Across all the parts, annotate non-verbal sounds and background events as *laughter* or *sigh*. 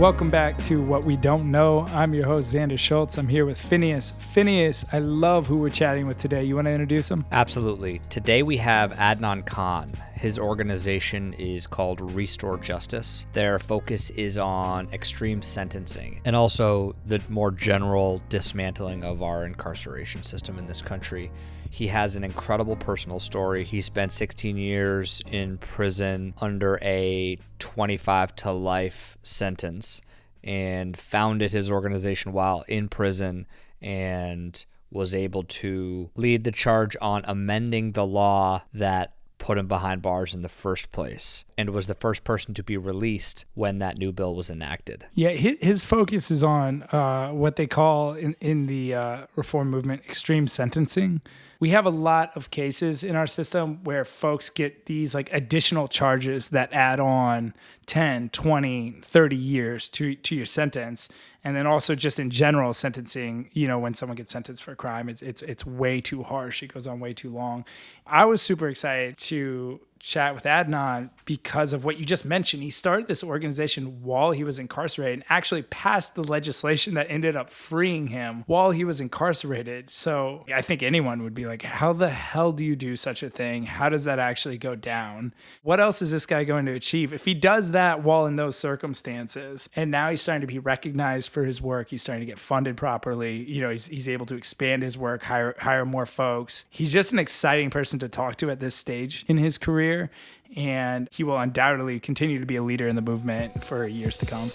Welcome back to What We Don't Know. I'm your host, Xander Schultz. I'm here with Phineas. Phineas, I love who we're chatting with today. You want to introduce him? Absolutely. Today we have Adnan Khan. His organization is called Restore Justice. Their focus is on extreme sentencing and also the more general dismantling of our incarceration system in this country. He has an incredible personal story. He spent 16 years in prison under a 25 to life sentence and founded his organization while in prison and was able to lead the charge on amending the law that put him behind bars in the first place and was the first person to be released when that new bill was enacted. Yeah, his focus is on uh, what they call in, in the uh, reform movement extreme sentencing we have a lot of cases in our system where folks get these like additional charges that add on 10, 20, 30 years to to your sentence. And then also just in general sentencing, you know, when someone gets sentenced for a crime, it's it's it's way too harsh. It goes on way too long. I was super excited to chat with Adnan because of what you just mentioned. He started this organization while he was incarcerated and actually passed the legislation that ended up freeing him while he was incarcerated. So I think anyone would be like, how the hell do you do such a thing? How does that actually go down? What else is this guy going to achieve? If he does that while in those circumstances, and now he's starting to be recognized for his work, he's starting to get funded properly, you know, he's, he's able to expand his work, hire, hire more folks. He's just an exciting person to talk to at this stage in his career, and he will undoubtedly continue to be a leader in the movement for years to come.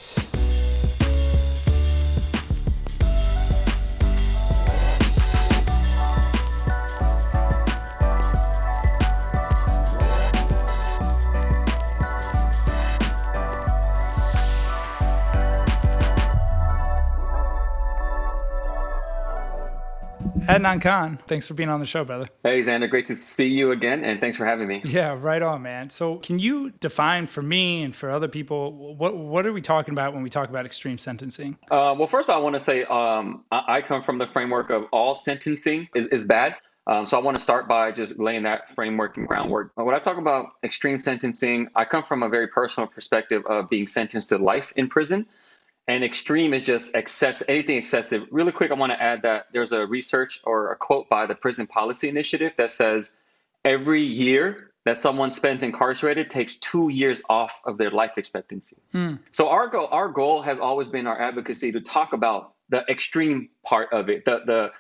Adnan Khan, thanks for being on the show, brother. Hey, Xander, great to see you again, and thanks for having me. Yeah, right on, man. So, can you define for me and for other people what what are we talking about when we talk about extreme sentencing? Uh, well, first, I want to say um, I, I, come from the framework of all sentencing is, is bad. Um, so I want to start by just laying that framework and groundwork. When I talk about extreme sentencing, I come from a very personal perspective of being sentenced to life in prison. And extreme is just excess, anything excessive. Really quick, I want to add that there's a research or a quote by the Prison Policy Initiative that says every year that someone spends incarcerated takes two years off of their life expectancy. Mm. So our goal, our goal has always been our advocacy to talk about the extreme part of it, the the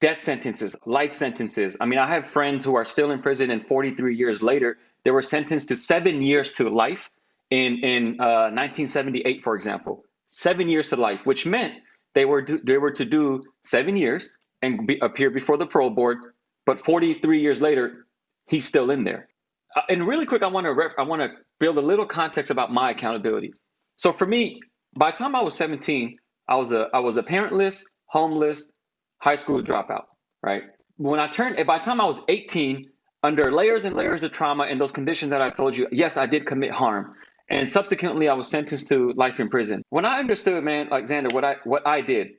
death sentences, life sentences. I mean, I have friends who are still in prison, and 43 years later, they were sentenced to seven years to life in in uh, 1978, for example seven years to life, which meant they were they were to do seven years and be, appear before the parole board. But 43 years later, he's still in there. Uh, and really quick, I want to ref, I want to build a little context about my accountability. So for me, by the time I was 17, I was a I was a parentless, homeless, high school dropout. Right. When I turned, by the time I was 18, under layers and layers of trauma and those conditions that I told you, yes, I did commit harm and subsequently I was sentenced to life in prison. When I understood, man, Alexander, what I what I did,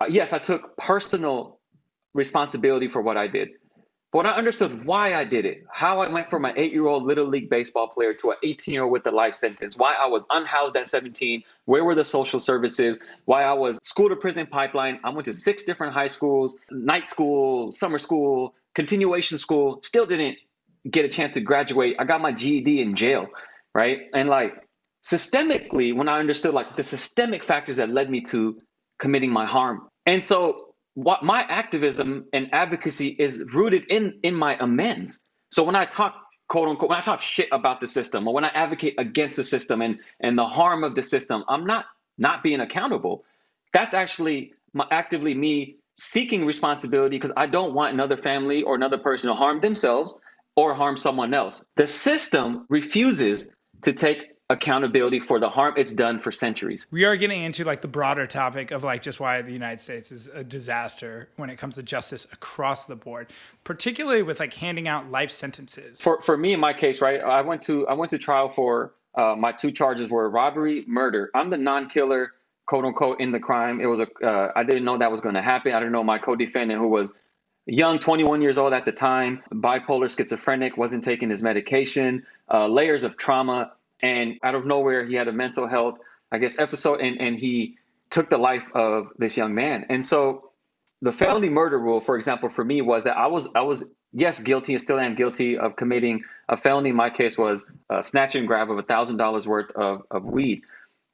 uh, yes, I took personal responsibility for what I did. But when I understood why I did it, how I went from an eight-year-old little league baseball player to an 18-year-old with a life sentence, why I was unhoused at 17, where were the social services, why I was school to prison pipeline. I went to six different high schools, night school, summer school, continuation school, still didn't get a chance to graduate. I got my GED in jail right? And like systemically, when I understood like the systemic factors that led me to committing my harm. And so what my activism and advocacy is rooted in in my amends. So when I talk quote unquote when I talk shit about the system or when I advocate against the system and and the harm of the system, I'm not not being accountable. That's actually my, actively me seeking responsibility because I don't want another family or another person to harm themselves or harm someone else. The system refuses to take accountability for the harm it's done for centuries. We are getting into like the broader topic of like just why the United States is a disaster when it comes to justice across the board, particularly with like handing out life sentences. For for me in my case, right? I went to I went to trial for uh, my two charges were robbery, murder. I'm the non-killer, quote unquote, in the crime. It was a uh, I didn't know that was going to happen. I didn't know my co-defendant who was young 21 years old at the time bipolar schizophrenic wasn't taking his medication uh, layers of trauma and out of nowhere he had a mental health I guess, episode, and and he took the life of this young man. And so, the felony murder rule, for example, for me was that I was I was yes guilty and still am guilty of committing a felony. My case was a snatch and grab of a thousand dollars worth of of weed,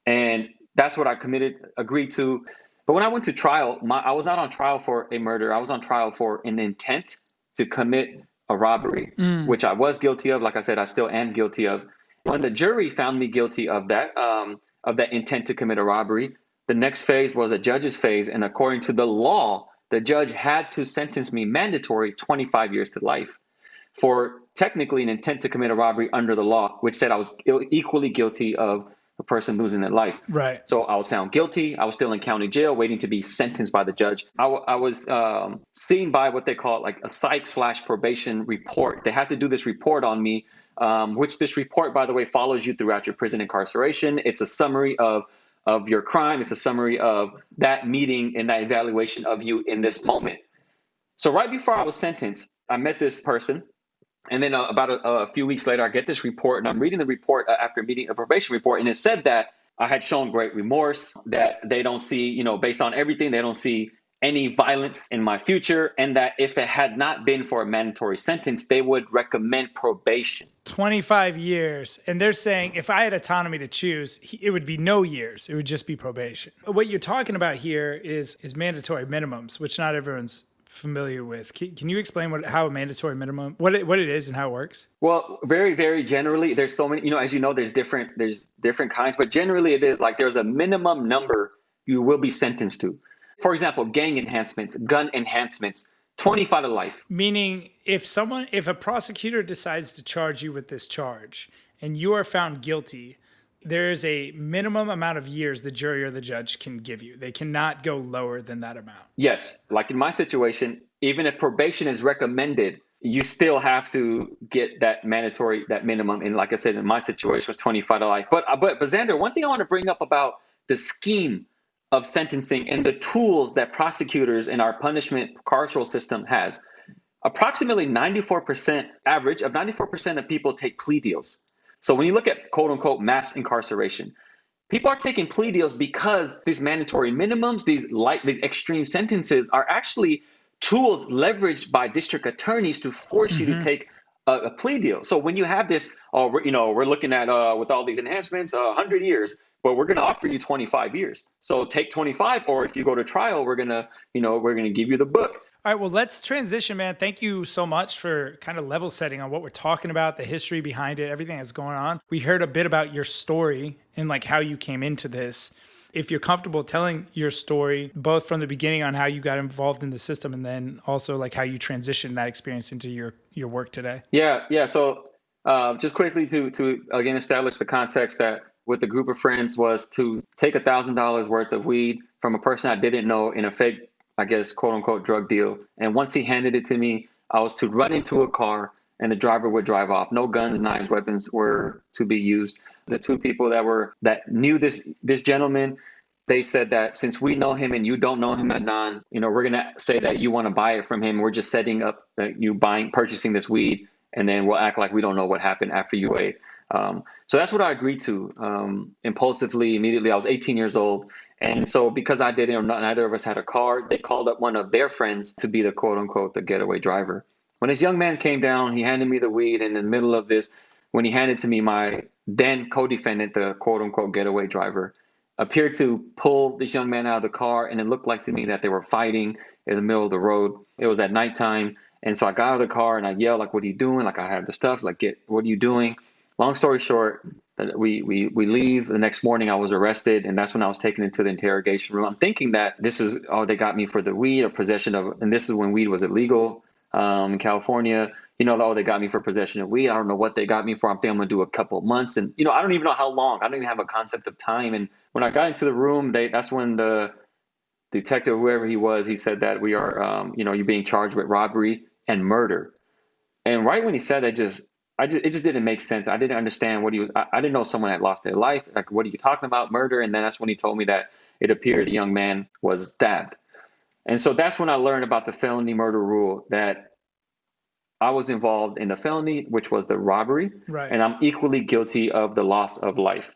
and that's what I committed, agreed to. But when I went to trial, my, I was not on trial for a murder. I was on trial for an intent to commit a robbery, mm. which I was guilty of. Like I said, I still am guilty of. When the jury found me guilty of that, um, of that intent to commit a robbery, the next phase was a judge's phase, and according to the law, the judge had to sentence me mandatory 25 years to life for technically an intent to commit a robbery under the law, which said I was equally guilty of a person losing their life. Right. So I was found guilty. I was still in county jail waiting to be sentenced by the judge. I, w- I was um, seen by what they call like a psych slash probation report. They had to do this report on me, um, which this report, by the way, follows you throughout your prison incarceration. It's a summary of of your crime. It's a summary of that meeting and that evaluation of you in this moment. So right before I was sentenced, I met this person and then uh, about a, a, few weeks later, I get this report, and I'm reading the report uh, after meeting a probation report, and it said that I had shown great remorse, that they don't see, you know, based on everything, they don't see any violence in my future, and that if it had not been for a mandatory sentence, they would recommend probation. 25 years. And they're saying if I had autonomy to choose, it would be no years. It would just be probation. What you're talking about here is is mandatory minimums, which not everyone's familiar with. Can, can, you explain what how a mandatory minimum what it, what it is and how it works? Well, very very generally, there's so many. You know, as you know, there's different there's different kinds, but generally it is like there's a minimum number you will be sentenced to. For example, gang enhancements, gun enhancements. 25 to life. Meaning, if someone, if a prosecutor decides to charge you with this charge and you are found guilty, there is a minimum amount of years the jury or the judge can give you. They cannot go lower than that amount. Yes. Like in my situation, even if probation is recommended, you still have to get that mandatory, that minimum. And like I said, in my situation was 25 to life. But, uh, but, but Xander, one thing I want to bring up about the scheme of sentencing and the tools that prosecutors in our punishment carceral system has. Approximately 94% average of 94% of people take plea deals. So when you look at quote unquote mass incarceration, people are taking plea deals because these mandatory minimums, these light, these extreme sentences are actually tools leveraged by district attorneys to force mm-hmm. you to mm-hmm. take a, a, plea deal. So when you have this, oh, you know, we're looking at uh, with all these enhancements, uh, 100 years, but we're going to offer you 25 years. So take 25, or if you go to trial, we're gonna, you know, we're gonna give you the book. All right, well, let's transition, man. Thank you so much for kind of level setting on what we're talking about, the history behind it, everything that's going on. We heard a bit about your story and like how you came into this. If you're comfortable telling your story, both from the beginning on how you got involved in the system and then also like how you transitioned that experience into your your work today. Yeah, yeah. So uh, just quickly to to again establish the context that with a group of friends was to take a thousand dollars worth of weed from a person I didn't know in a fake I guess, quote unquote, drug deal. And once he handed it to me, I was to run into a car and the driver would drive off. No guns, knives, weapons were to be used. The two people that were that knew this this gentleman, they said that since we know him and you don't know him, Adnan, you know, we're gonna say that you want to buy it from him. We're just setting up that you buying, purchasing this weed, and then we'll act like we don't know what happened after you ate. Um, so that's what I agreed to um, impulsively, immediately. I was 18 years old, and so because I didn't, neither of us had a car, they called up one of their friends to be the quote unquote the getaway driver. When this young man came down, he handed me the weed. And in the middle of this, when he handed to me my then co-defendant, the quote unquote getaway driver, appeared to pull this young man out of the car, and it looked like to me that they were fighting in the middle of the road. It was at nighttime, and so I got out of the car and I yelled like, "What are you doing?" Like I had the stuff. Like, get what are you doing? Long story short, we, we, we leave. The next morning, I was arrested, and that's when I was taken into the interrogation room. I'm thinking that this is, oh, they got me for the weed or possession of, and this is when weed was illegal um, in California. You know, oh, they got me for possession of weed. I don't know what they got me for. I'm thinking I'm to do a couple months. And, you know, I don't even know how long. I don't even have a concept of time. And when I got into the room, they that's when the detective, whoever he was, he said that we are, um, you know, you're being charged with robbery and murder. And right when he said that, just I just it just didn't make sense. I didn't understand what he was. I, I, didn't know someone had lost their life. Like, what are you talking about? Murder? And then that's when he told me that it appeared a young man was stabbed. And so that's when I learned about the felony murder rule that I was involved in the felony, which was the robbery, right. and I'm equally guilty of the loss of life.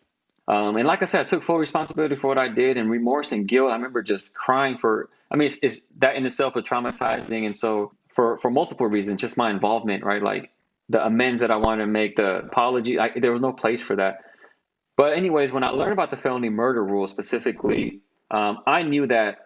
Um, and like I said, I took full responsibility for what I did and remorse and guilt. I remember just crying for, I mean, it's, it's that in itself was traumatizing. And so for, for multiple reasons, just my involvement, right? Like the amends that I wanted to make, the apology, I, there was no place for that. But anyways, when I learned about the felony murder rule specifically, um, I knew that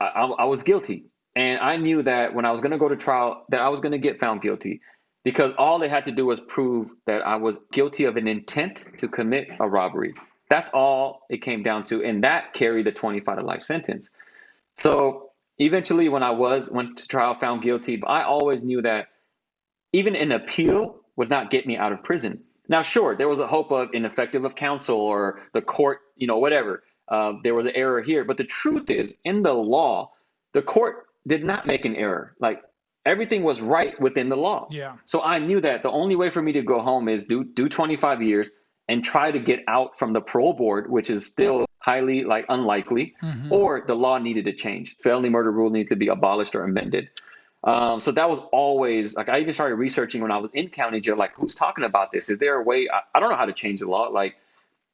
I, I was guilty. And I knew that when I was going to go to trial, that I was going to get found guilty because all they had to do was prove that I was guilty of an intent to commit a robbery. That's all it came down to, and that carried the 25 to life sentence. So eventually, when I was went to trial, found guilty, I always knew that even an appeal would not get me out of prison. Now, sure, there was a hope of ineffective of counsel or the court, you know, whatever. Uh, there was an error here, but the truth is, in the law, the court did not make an error. Like everything was right within the law. Yeah. So I knew that the only way for me to go home is do do 25 years and try to get out from the parole board, which is still highly like unlikely, mm-hmm. or the law needed to change. Felony murder rule needs to be abolished or amended. Um, so that was always like I even started researching when I was in county jail. Like, who's talking about this? Is there a way? I, I don't know how to change the law. Like,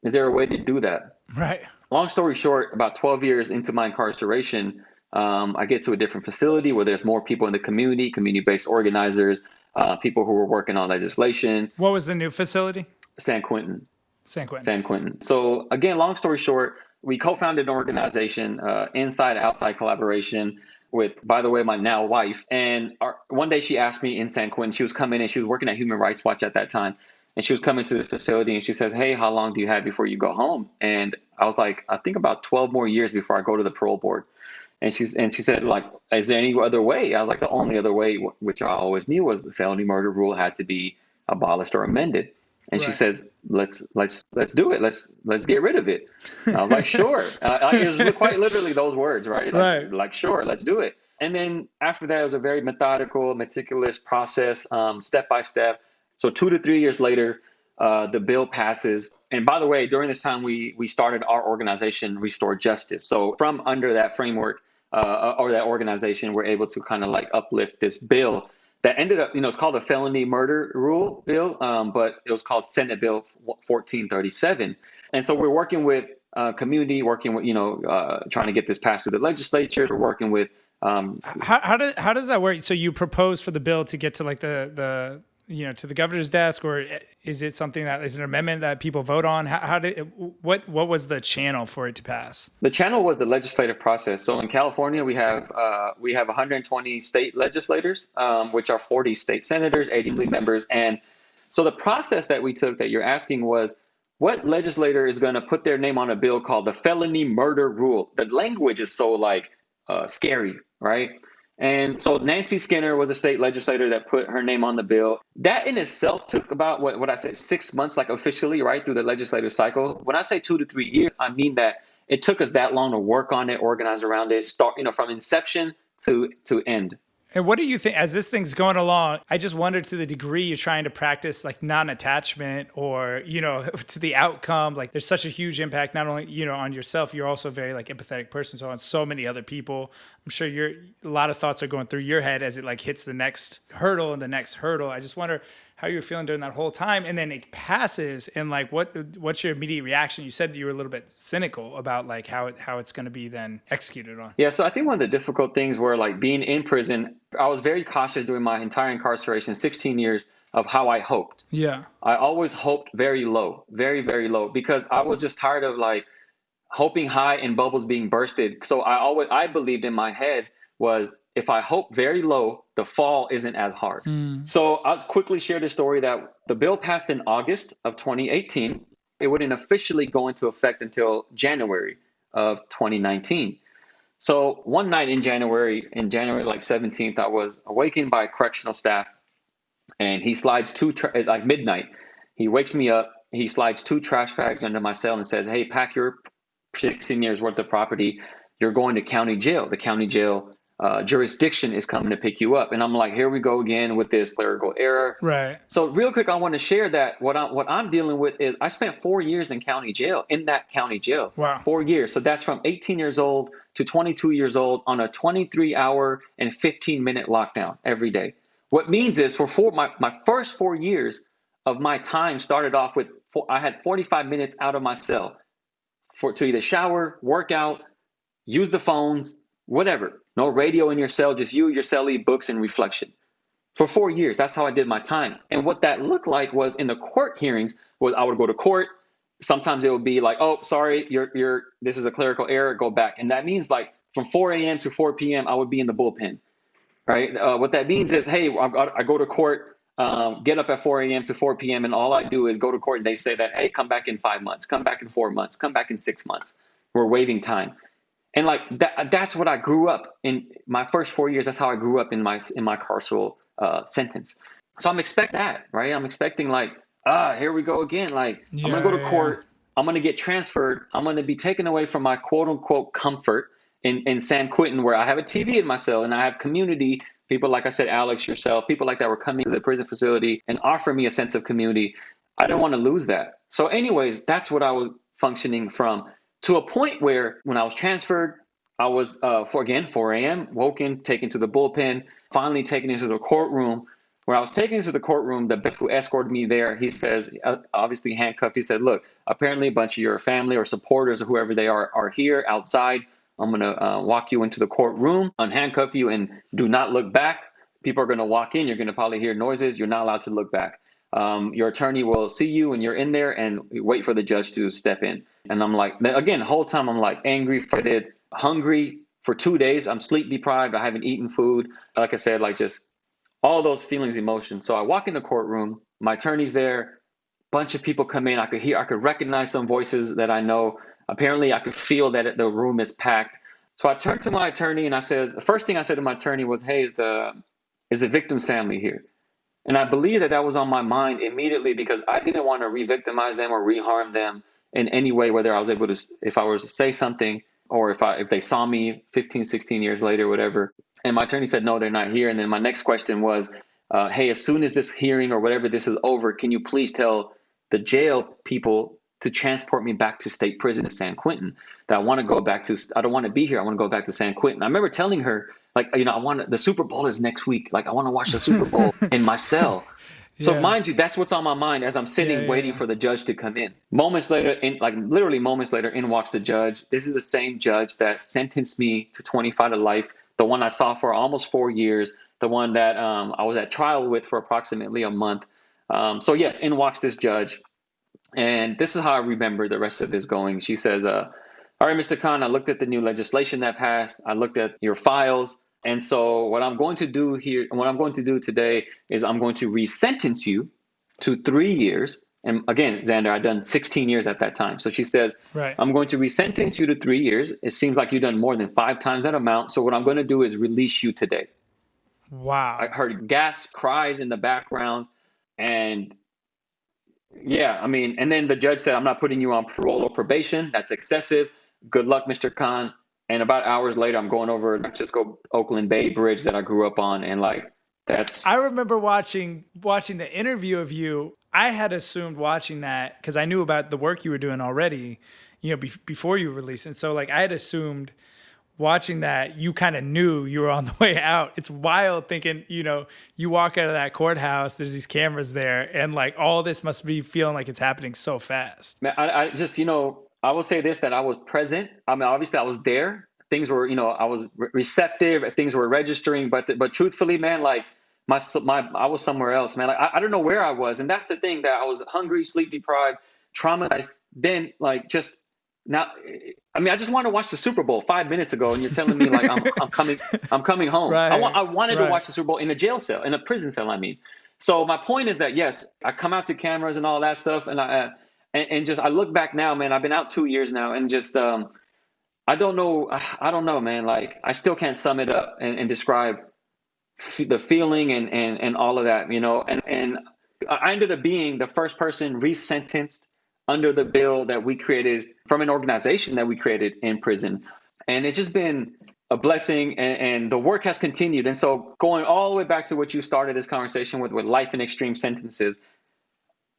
is there a way to do that? Right. Long story short, about 12 years into my incarceration, um, I get to a different facility where there's more people in the community, community-based organizers, uh, people who were working on legislation. What was the new facility? San Quentin. San Quentin. San Quentin. So again, long story short, we co-founded an organization, uh, inside outside collaboration with, by the way, my now wife. And our, one day she asked me in San Quentin, she was coming in, she was working at Human Rights Watch at that time. And she was coming to this facility and she says, Hey, how long do you have before you go home? And I was like, I think about 12 more years before I go to the parole board. And she's and she said, like, is there any other way? I was like, the only other way, which I always knew, was the felony murder rule had to be abolished or amended. And right. she says, "Let's let's let's do it. Let's let's get rid of it." I was like, "Sure." *laughs* Uh, it was quite literally those words, right? Like, right. Like, sure, let's do it. And then after that, it was a very methodical, meticulous process, um, step by step. So two to three years later, uh, the bill passes. And by the way, during this time, we we started our organization, Restore Justice. So from under that framework, uh, or that organization we're able to kind of like uplift this bill that ended up, you know, it's called the felony murder rule bill, um, but it was called Senate Bill 1437. And so we're working with uh, community, working with, you know, uh, trying to get this passed through the legislature. We're working with. Um, how, how, do, how does that work? So you propose for the bill to get to like the, the you know to the governor's desk or is it something that is an amendment that people vote on? How, how did what what was the channel for it to pass? The channel was the legislative process. So in california we have uh, we have 120 state legislators um, which are 40 state senators 80 members. And so the process that we took that you're asking was what legislator is going to put their name on a bill called the felony murder rule? The language is so like uh, scary right and so Nancy Skinner was a state legislator that put her name on the bill. That in itself took about what, what I said, six months, like officially, right, through the legislative cycle. When I say two to three years, I mean that it took us that long to work on it, organize around it, start, you know, from inception to to end. And what do you think as this thing's going along? I just wonder to the degree you're trying to practice like non-attachment or, you know, *laughs* to the outcome. Like there's such a huge impact not only, you know, on yourself, you're also a very like empathetic person, so on so many other people. I'm sure you're a lot of thoughts are going through your head as it like hits the next hurdle and the next hurdle. I just wonder how you were feeling during that whole time and then it passes and like what what's your immediate reaction? You said you were a little bit cynical about like how it, how it's going to be then executed on. Yeah so i think one of the difficult things were like being in prison. I was very cautious during my entire incarceration 16 years of how i hoped. Yeah. I always hoped very low very very low because i was just tired of like hoping high and bubbles being bursted. So i always i believed in my head was if I hope very low, the fall isn't as hard. Mm. So I'll quickly share the story that the bill passed in August of 2018. It wouldn't officially go into effect until January of 2019. So one night in January, in January like 17th, I was awakened by correctional staff, and he slides two tra- like midnight. He wakes me up. He slides two trash bags under my cell and says, "Hey, pack your 16 years worth of property. You're going to county jail. The county jail uh, jurisdiction is coming to pick you up. And I'm like, here we go again with this clerical error. Right. So real quick, I want to share that what I'm what I'm dealing with is I spent four years in county jail in that county jail. Wow. Four years. So that's from 18 years old to 22 years old on a 23 hour and 15 minute lockdown every day. What means is for four my, my first four years of my time started off with for, I had 45 minutes out of my cell for to either shower, work out, use the phones, whatever. No radio in your cell, just you, your cellie, books, and reflection. For four years, that's how I did my time. And what that looked like was in the court hearings was I would go to court. Sometimes it would be like, oh, sorry, you're you're this is a clerical error, go back. And that means like from 4 a.m. to 4 p.m., I would be in the bullpen. Right. Uh, what that means is, hey, I, go to court, um, get up at 4 a.m. to 4 p.m. and all I do is go to court and they say that, hey, come back in five months, come back in four months, come back in six months. We're waiving time and like that that's what i grew up in my first four years that's how i grew up in my in my carceral uh, sentence. So i'm expecting that right? I'm expecting like ah here we go again. Like yeah, i'm gonna go to court. yeah. i'm gonna get transferred. I'm gonna be taken away from my quote unquote comfort in, in san quentin where i have a tv in my cell and i have community people like i said alex yourself people like that were coming to the prison facility and offer me a sense of community. I don't want to lose that. So anyways that's what i was functioning from to a point where when I was transferred, I was, uh, for again, 4 a.m., woken, taken to the bullpen, finally taken into the courtroom. Where I was taken into the courtroom, the who escorted me there, he says, uh, obviously handcuffed, he said, Look, apparently a bunch of your family or supporters or whoever they are are here outside. I'm to uh, walk you into the courtroom, unhandcuff you, and do not look back. People are to walk in. You're to probably hear noises. You're not allowed to look back. Um, your attorney will see you when you're in there and wait for the judge to step in. And I'm like, again, whole time I'm like angry, fretted, hungry for two days. I'm sleep deprived. I haven't eaten food. Like I said, like just all those feelings, emotions. So I walk in the courtroom. My attorney's there. Bunch of people come in. I could hear, I could recognize some voices that I know. Apparently, I could feel that the room is packed. So I turned to my attorney and I says, the first thing I said to my attorney was, "Hey, is the is the victim's family here?" And I believe that that was on my mind immediately because I didn't want to re-victimize them or re-harm them in any way, whether I was able to, if I was to say something or if I, if they saw me 15, 16 years later, whatever. And my attorney said, no, they're not here. And then my next question was, uh, hey, as soon as this hearing or whatever this is over, can you please tell the jail people to transport me back to state prison in San Quentin? That I want to go back to, I don't want to be here. I want to go back to San Quentin. I remember telling her, like you know i want the super bowl is next week like i want to watch the super bowl *laughs* in my cell so yeah. mind you that's what's on my mind as i'm sitting yeah, waiting yeah. for the judge to come in moments later in like literally moments later in walks the judge this is the same judge that sentenced me to 25 to life the one i saw for almost four years the one that um, i was at trial with for approximately a month um, so yes in walks this judge and this is how i remember the rest of this going she says uh, all right, Mr. Khan, I looked at the new legislation that passed. I looked at your files. And so what I'm going to do here, what I'm going to do today is I'm going to resentence you to three years. And again, Xander, I've done 16 years at that time. So she says, right. I'm going to resentence you to three years. It seems like you've done more than five times that amount. So what I'm going to do is release you today. Wow. I heard gasp cries in the background. And yeah, I mean, and then the judge said, I'm not putting you on parole or probation. That's excessive. Good luck, Mr. Khan and about hours later i'm going over Francisco oakland bay bridge that i grew up on and like that's i remember watching watching the interview of you. I had assumed watching that because i knew about the work you were doing already you know be- before you released. And so like i had assumed watching that you kind of knew you were on the *laughs* way out. It's wild thinking you know you walk out of that courthouse there's these cameras there and like all this must be feeling like it's happening so fast. Man, I, I just you know I will say this: that I was present. I mean, obviously, I was there. Things were, you know, I was re- receptive. Things were registering. But, but truthfully, man, like my, my, I was somewhere else, man. Like I, I don't know where I was, and that's the thing that I was hungry, sleep deprived, traumatized. Then, like, just now, I mean, I just wanted to watch the Super Bowl five minutes ago, and you're telling me like I'm, *laughs* I'm coming, I'm coming home. Right, I, I wanted right. to watch the Super Bowl in a jail cell, in a prison cell. I mean, so my point is that yes, I come out to cameras and all that stuff, and I and, and just I look back now, man. I've been out two years now, and just um, I don't know. I don't know, man. Like I still can't sum it up and, and describe f- the feeling and, and and all of that, you know. And and I ended up being the first person resentenced under the bill that we created from an organization that we created in prison, and it's just been a blessing and, and, the work has continued and so going all the way back to what you started this conversation with with life in extreme sentences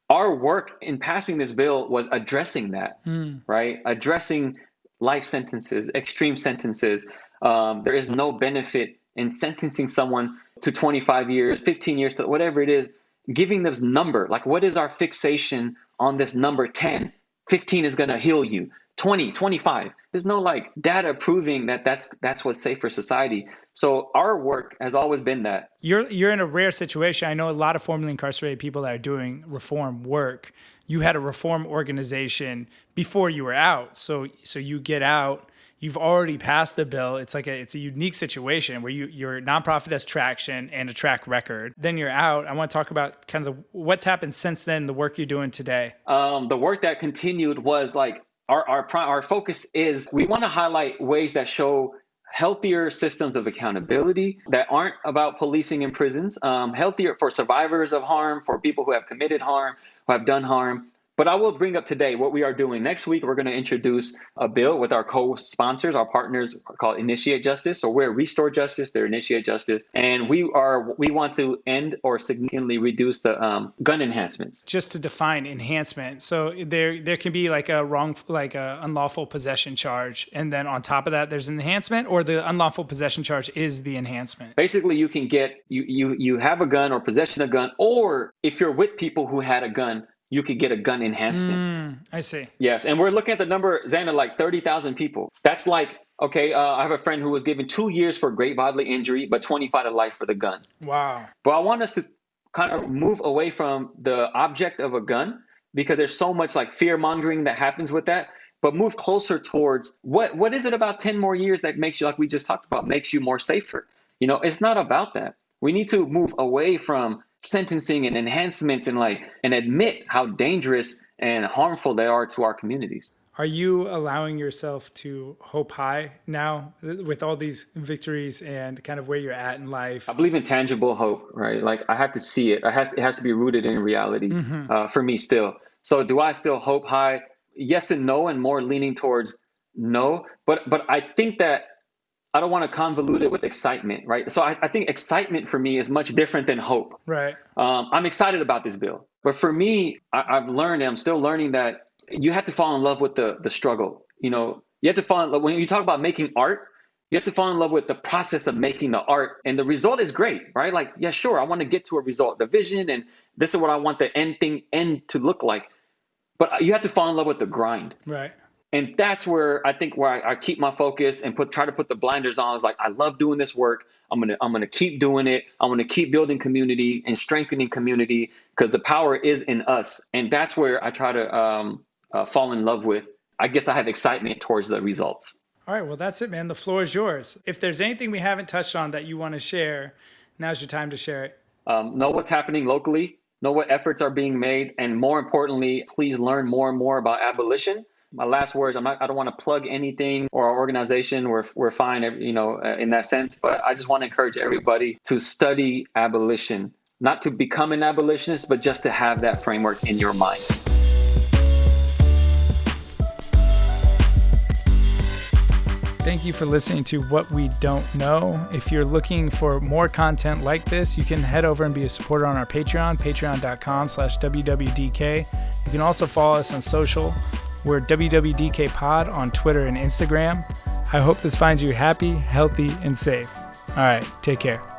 our work in passing this bill was addressing that, mm. right? Addressing life sentences, extreme sentences. Um, there is no benefit in sentencing someone to 25 years, 15 years, whatever it is, giving this number. Like, what is our fixation on this number 10. 15 is going to heal you. 20, 25. There's no like data proving that that's that's what's safe for society. So our work has always been that. You're you're in a rare situation. I know a lot of formerly incarcerated people that are doing reform work. You had a reform organization before you were out. So so you get out you've already passed the bill. It's like a it's a unique situation where you your nonprofit has traction and a track record. Then you're out. I want to talk about kind of the, what's happened since then, the work you're doing today. Um, the work that continued was like our our our focus is we want to highlight ways that show healthier systems of accountability that aren't about policing in prisons, um, healthier for survivors of harm, for people who have committed harm, who have done harm, but I will bring up today what we are doing. Next week, we're going to introduce a bill with our co sponsors, our partners called Initiate Justice. So we're Restore Justice, they're Initiate Justice. And we are we want to end or significantly reduce the um, gun enhancements. Just to define enhancement. So there there can be like a wrong, like a unlawful possession charge. And then on top of that, there's an enhancement, or the unlawful possession charge is the enhancement. Basically, you can get, you, you, you have a gun or possession of a gun, or if you're with people who had a gun, you could get a gun enhancement. Mm, I see. Yes, and we're looking at the number, Xander, like 30,000 people. That's like, okay, uh, I have a friend who was given two years for great bodily injury, but 25 to life for the gun. Wow. But I want us to kind of move away from the object of a gun because there's so much like fear mongering that happens with that but move closer towards what what is it about 10 more years that makes you like we just talked about makes you more safer you know it's not about that we need to move away from sentencing and enhancements and like and admit how dangerous and harmful they are to our communities. Are you allowing yourself to hope high now with all these victories and kind of where you're at in life? I believe in tangible hope, right? Like I have to see it. I has it has to be rooted in reality mm-hmm. uh, for me still. So do I still hope high? Yes and no, and more leaning towards no. But but I think that I don't want to convolute it with excitement, right? So I, I think excitement for me is much different than hope. Right. Um, I'm excited about this bill, but for me, I, have learned, and I'm still learning that you have to fall in love with the the struggle. You know, you have to fall in love when you talk about making art. You have to fall in love with the process of making the art, and the result is great, right? Like, yeah, sure, I want to get to a result, the vision, and this is what I want the end thing end to look like. But you have to fall in love with the grind. Right and that's where I think where I, I, keep my focus and put try to put the blinders on. Is like I love doing this work. I'm gonna I'm gonna keep doing it. I'm gonna keep building community and strengthening community because the power is in us, and that's where I try to um, uh, fall in love with. I guess I have excitement towards the results. All right, well that's it, man. The floor is yours. If there's anything we haven't touched on that you want to share, now's your time to share it. Um, know what's happening locally. Know what efforts are being made, and more importantly, please learn more and more about abolition my last words i'm not i don't want to plug anything or our organization we're, we're fine you know uh, in that sense but i just want to encourage everybody to study abolition not to become an abolitionist but just to have that framework in your mind Thank you for listening to What We Don't Know. If you're looking for more content like this, you can head over and be a supporter on our Patreon, patreon.com slash WWDK. You can also follow us on social we're WWDK Pod on Twitter and Instagram. I hope this finds you happy, healthy, and safe. All right, take care.